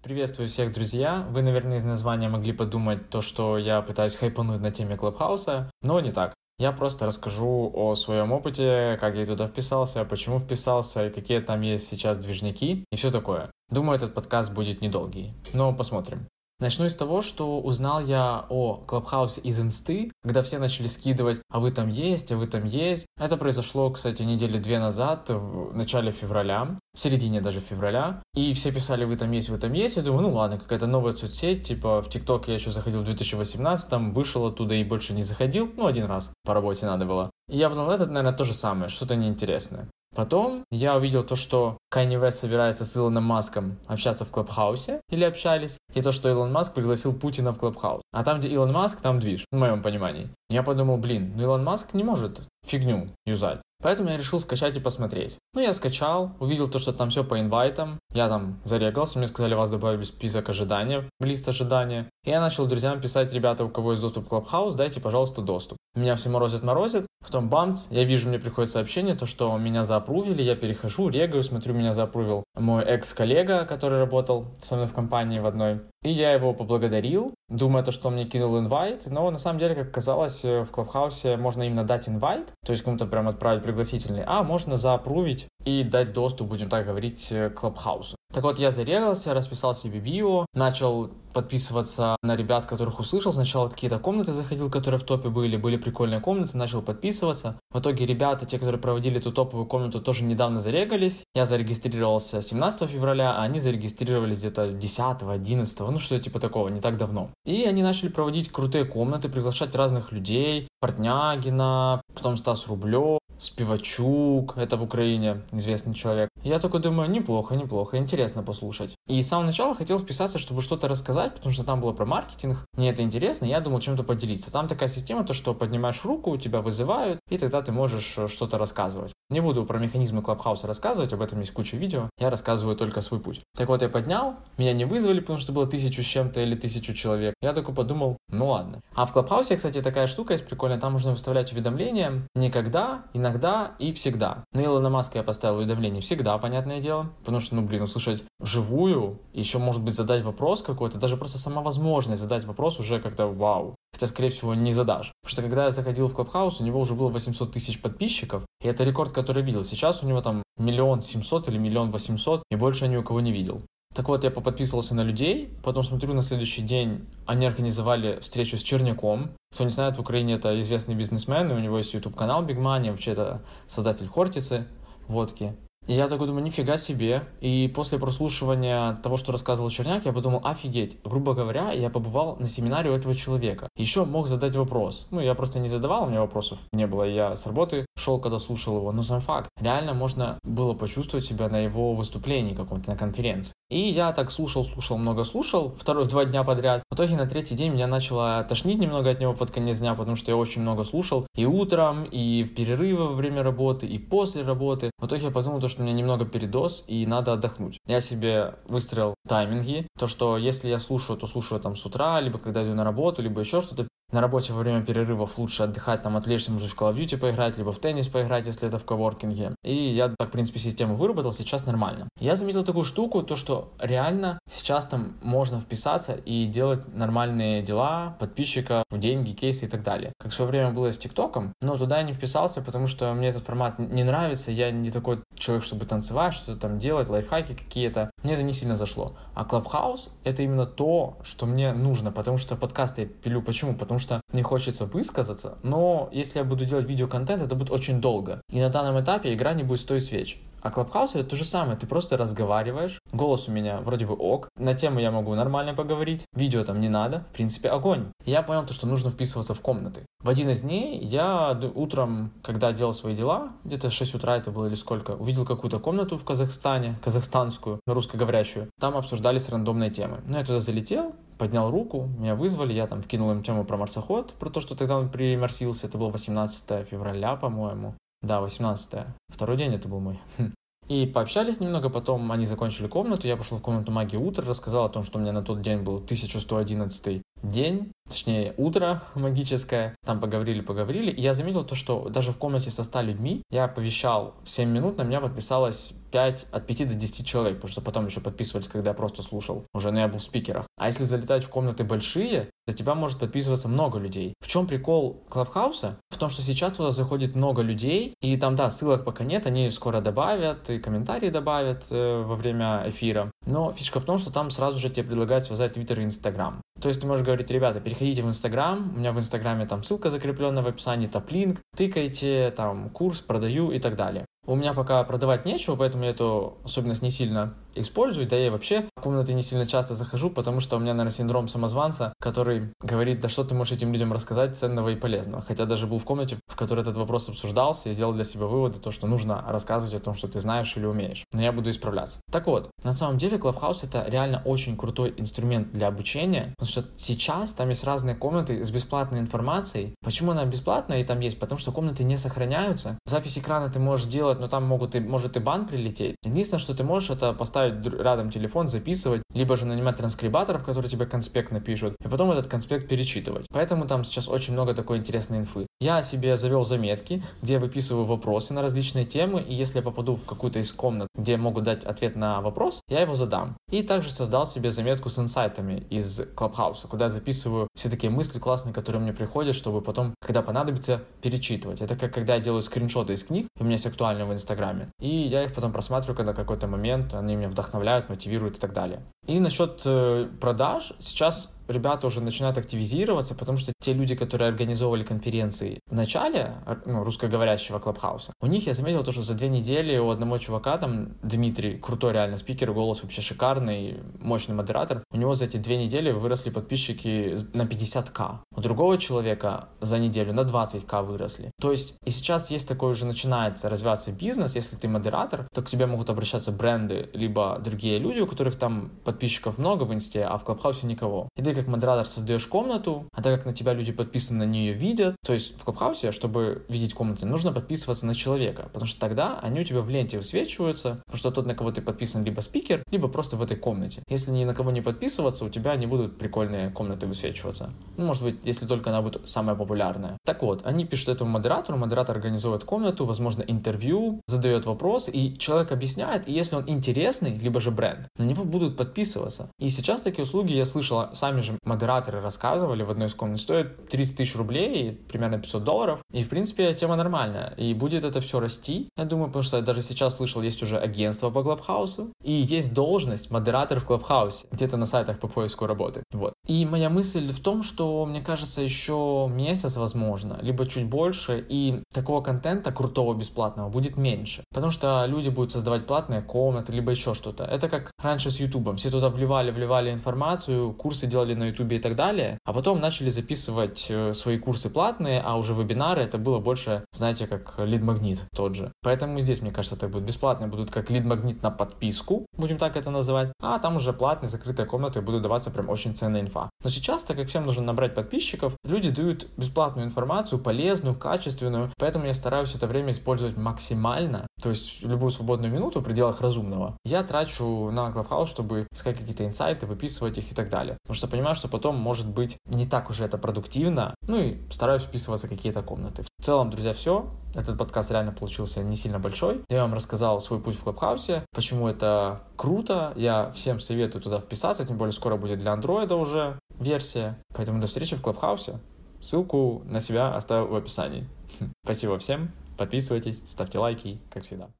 Приветствую всех, друзья! Вы, наверное, из названия могли подумать то, что я пытаюсь хайпануть на теме Клабхауса, но не так. Я просто расскажу о своем опыте, как я туда вписался, почему вписался, и какие там есть сейчас движники и все такое. Думаю, этот подкаст будет недолгий, но посмотрим. Начну из того, что узнал я о Клабхаусе из инсты, когда все начали скидывать, а вы там есть, а вы там есть. Это произошло, кстати, недели две назад, в начале февраля, в середине даже февраля. И все писали, вы там есть, вы там есть. Я думаю, ну ладно, какая-то новая соцсеть, типа в ТикТок я еще заходил в 2018, вышел оттуда и больше не заходил, ну один раз по работе надо было. И я подумал, это, наверное, то же самое, что-то неинтересное. Потом я увидел то, что Kanye West собирается с Илоном Маском общаться в Клабхаусе, или общались, и то, что Илон Маск пригласил Путина в Clubhouse. А там, где Илон Маск, там движ, в моем понимании. Я подумал, блин, ну Илон Маск не может фигню юзать. Поэтому я решил скачать и посмотреть. Ну, я скачал, увидел то, что там все по инвайтам. Я там зарегался, мне сказали, вас добавили в список ожидания, в лист ожидания. И я начал друзьям писать, ребята, у кого есть доступ к Clubhouse, дайте, пожалуйста, доступ. Меня все морозит-морозит, потом бамц, я вижу, мне приходит сообщение, то, что меня заапрувили, я перехожу, регаю, смотрю, меня заапрувил мой экс-коллега, который работал со мной в компании в одной. И я его поблагодарил, думая то, что он мне кинул инвайт, но на самом деле, как оказалось, в Клабхаусе можно именно дать инвайт, то есть кому-то прям отправить пригласительный, а можно заапрувить и дать доступ, будем так говорить, к Клабхаусу. Так вот, я зарегался, расписал себе био, начал подписываться на ребят, которых услышал. Сначала какие-то комнаты заходил, которые в топе были, были прикольные комнаты, начал подписываться. В итоге ребята, те, которые проводили эту топовую комнату, тоже недавно зарегались. Я зарегистрировался 17 февраля, а они зарегистрировались где-то 10, 11, ну что типа такого, не так давно. И они начали проводить крутые комнаты, приглашать разных людей, Портнягина, потом Стас Рублев, Спивачук, это в Украине известный человек. Я только думаю, неплохо, неплохо, интересно послушать. И с самого начала хотел вписаться, чтобы что-то рассказать, потому что там было про маркетинг. Мне это интересно, я думал чем-то поделиться. Там такая система, то что поднимаешь руку, тебя вызывают, и тогда ты можешь э, что-то рассказывать. Не буду про механизмы Клабхауса рассказывать, об этом есть куча видео. Я рассказываю только свой путь. Так вот, я поднял, меня не вызвали, потому что было тысячу с чем-то или тысячу человек. Я только подумал, ну ладно. А в Клабхаусе, кстати, такая штука есть прикольная, там можно выставлять уведомления никогда, иногда и всегда. На Илона Маска я поставил уведомление всегда, понятное дело, потому что, ну блин, услышать вживую, еще может быть задать вопрос какой-то, даже просто сама возможность задать вопрос уже как-то вау. Хотя, скорее всего, не задашь. Потому что когда я заходил в Clubhouse, у него уже было 800 тысяч подписчиков, и это рекорд, который видел. Сейчас у него там миллион семьсот или миллион восемьсот, и больше я ни у кого не видел. Так вот, я поподписывался на людей, потом смотрю, на следующий день они организовали встречу с Черняком. Кто не знает, в Украине это известный бизнесмен, и у него есть YouTube-канал Big Money, вообще это создатель Хортицы, водки. И я такой думаю, нифига себе. И после прослушивания того, что рассказывал Черняк, я подумал, офигеть. Грубо говоря, я побывал на семинаре у этого человека. Еще мог задать вопрос. Ну, я просто не задавал, у меня вопросов не было. Я с работы шел, когда слушал его. Но сам факт. Реально можно было почувствовать себя на его выступлении каком-то, на конференции. И я так слушал, слушал, много слушал, второй два дня подряд. В итоге на третий день меня начало тошнить немного от него под конец дня, потому что я очень много слушал. И утром, и в перерывы во время работы, и после работы. В итоге я подумал, что у меня немного передоз, и надо отдохнуть. Я себе выстроил тайминги, то, что если я слушаю, то слушаю там с утра, либо когда иду на работу, либо еще что-то. На работе во время перерывов лучше отдыхать, там отвлечься, может, в Call of Duty поиграть, либо в теннис поиграть, если это в коворкинге. И я так, в принципе, систему выработал, сейчас нормально. Я заметил такую штуку, то, что реально сейчас там можно вписаться и делать нормальные дела, подписчиков, деньги, кейсы и так далее. Как в свое время было с ТикТоком, но туда я не вписался, потому что мне этот формат не нравится, я не такой человек, чтобы танцевать, что-то там делать, лайфхаки какие-то. Мне это не сильно зашло. А Clubhouse — это именно то, что мне нужно, потому что подкасты я пилю. Почему? Потому что мне хочется высказаться, но если я буду делать видеоконтент, это будет очень долго. И на данном этапе игра не будет стоить свеч. А Клабхаус это то же самое, ты просто разговариваешь, голос у меня вроде бы ок, на тему я могу нормально поговорить, видео там не надо, в принципе огонь. И я понял то, что нужно вписываться в комнаты. В один из дней я утром, когда делал свои дела, где-то 6 утра это было или сколько, увидел какую-то комнату в Казахстане, казахстанскую, русскоговорящую. Там обсуждались рандомные темы. Ну, я туда залетел, поднял руку, меня вызвали, я там вкинул им тему про марсоход, про то, что тогда он приморсился, это было 18 февраля, по-моему. Да, 18 -е. Второй день это был мой. Хм. И пообщались немного, потом они закончили комнату, я пошел в комнату магии утра, рассказал о том, что у меня на тот день был 1111 день, точнее, утро магическое, там поговорили, поговорили, и я заметил то, что даже в комнате со 100 людьми я повещал 7 минут, на меня подписалось 5, от 5 до 10 человек, потому что потом еще подписывались, когда я просто слушал, уже, но я был в спикерах. А если залетать в комнаты большие, то тебя может подписываться много людей. В чем прикол Клабхауса? В том, что сейчас туда заходит много людей, и там, да, ссылок пока нет, они скоро добавят, и комментарии добавят э, во время эфира. Но фишка в том, что там сразу же тебе предлагают связать Твиттер и Инстаграм. То есть ты можешь говорить, ребята, переходите в Инстаграм, у меня в Инстаграме там ссылка закрепленная в описании, топ-линк, тыкайте, там, курс, продаю и так далее. У меня пока продавать нечего, поэтому я эту особенность не сильно использую, да я вообще комнаты не сильно часто захожу, потому что у меня, наверное, синдром самозванца, который говорит, да что ты можешь этим людям рассказать ценного и полезного. Хотя даже был в комнате, в которой этот вопрос обсуждался, и сделал для себя выводы, то, что нужно рассказывать о том, что ты знаешь или умеешь. Но я буду исправляться. Так вот, на самом деле Clubhouse это реально очень крутой инструмент для обучения, потому что сейчас там есть разные комнаты с бесплатной информацией. Почему она бесплатная и там есть? Потому что комнаты не сохраняются. Запись экрана ты можешь делать но там могут и, может и бан прилететь. Единственное, что ты можешь, это поставить рядом телефон, записывать, либо же нанимать транскрибаторов, которые тебе конспект напишут, и потом этот конспект перечитывать. Поэтому там сейчас очень много такой интересной инфы. Я себе завел заметки, где я выписываю вопросы на различные темы, и если я попаду в какую-то из комнат, где могут дать ответ на вопрос, я его задам. И также создал себе заметку с инсайтами из Клабхауса, куда я записываю все такие мысли классные, которые мне приходят, чтобы потом, когда понадобится, перечитывать. Это как когда я делаю скриншоты из книг, у меня есть актуально в Инстаграме. И я их потом просматриваю, когда какой-то момент, они меня вдохновляют, мотивируют и так далее. далее. И насчет э, продаж, сейчас ребята уже начинают активизироваться, потому что те люди, которые организовывали конференции в начале, ну, русскоговорящего клабхауса, у них я заметил то, что за две недели у одного чувака, там, Дмитрий, крутой реально спикер, голос вообще шикарный, мощный модератор, у него за эти две недели выросли подписчики на 50к. У другого человека за неделю на 20к выросли. То есть и сейчас есть такой уже начинается развиваться бизнес, если ты модератор, то к тебе могут обращаться бренды, либо другие люди, у которых там подписчиков много в инсте, а в клабхаусе никого. И ты как модератор создаешь комнату, а так как на тебя люди подписаны, на нее видят, то есть в Клабхаусе, чтобы видеть комнаты, нужно подписываться на человека, потому что тогда они у тебя в ленте высвечиваются, потому что тот, на кого ты подписан, либо спикер, либо просто в этой комнате. Если ни на кого не подписываться, у тебя не будут прикольные комнаты высвечиваться. Ну, может быть, если только она будет самая популярная. Так вот, они пишут этому модератору, модератор организует комнату, возможно, интервью, задает вопрос, и человек объясняет, и если он интересный, либо же бренд, на него будут подписываться. И сейчас такие услуги я слышал сами же модераторы рассказывали в одной из комнат, стоит 30 тысяч рублей, примерно 500 долларов. И, в принципе, тема нормальная. И будет это все расти, я думаю, потому что я даже сейчас слышал, есть уже агентство по Клабхаусу, и есть должность модератор в Клабхаусе, где-то на сайтах по поиску работы. Вот. И моя мысль в том, что, мне кажется, еще месяц, возможно, либо чуть больше, и такого контента крутого, бесплатного будет меньше. Потому что люди будут создавать платные комнаты, либо еще что-то. Это как раньше с Ютубом. Все туда вливали, вливали информацию, курсы делали на Ютубе и так далее, а потом начали записывать э, свои курсы платные, а уже вебинары это было больше, знаете, как лид-магнит тот же. Поэтому здесь, мне кажется, это будет бесплатные будут как лид-магнит на подписку, будем так это называть, а там уже платные закрытые комнаты будут даваться прям очень ценная инфа. Но сейчас, так как всем нужно набрать подписчиков, люди дают бесплатную информацию, полезную, качественную, поэтому я стараюсь это время использовать максимально, то есть любую свободную минуту в пределах разумного. Я трачу на Clubhouse, чтобы искать какие-то инсайты, выписывать их и так далее. Потому что понимаю, что потом может быть не так уже это продуктивно. Ну и стараюсь вписываться в какие-то комнаты. В целом, друзья, все. Этот подкаст реально получился не сильно большой. Я вам рассказал свой путь в Клабхаусе, почему это круто. Я всем советую туда вписаться, тем более скоро будет для андроида уже версия. Поэтому до встречи в Клабхаусе. Ссылку на себя оставил в описании. Спасибо всем. Подписывайтесь, ставьте лайки, как всегда.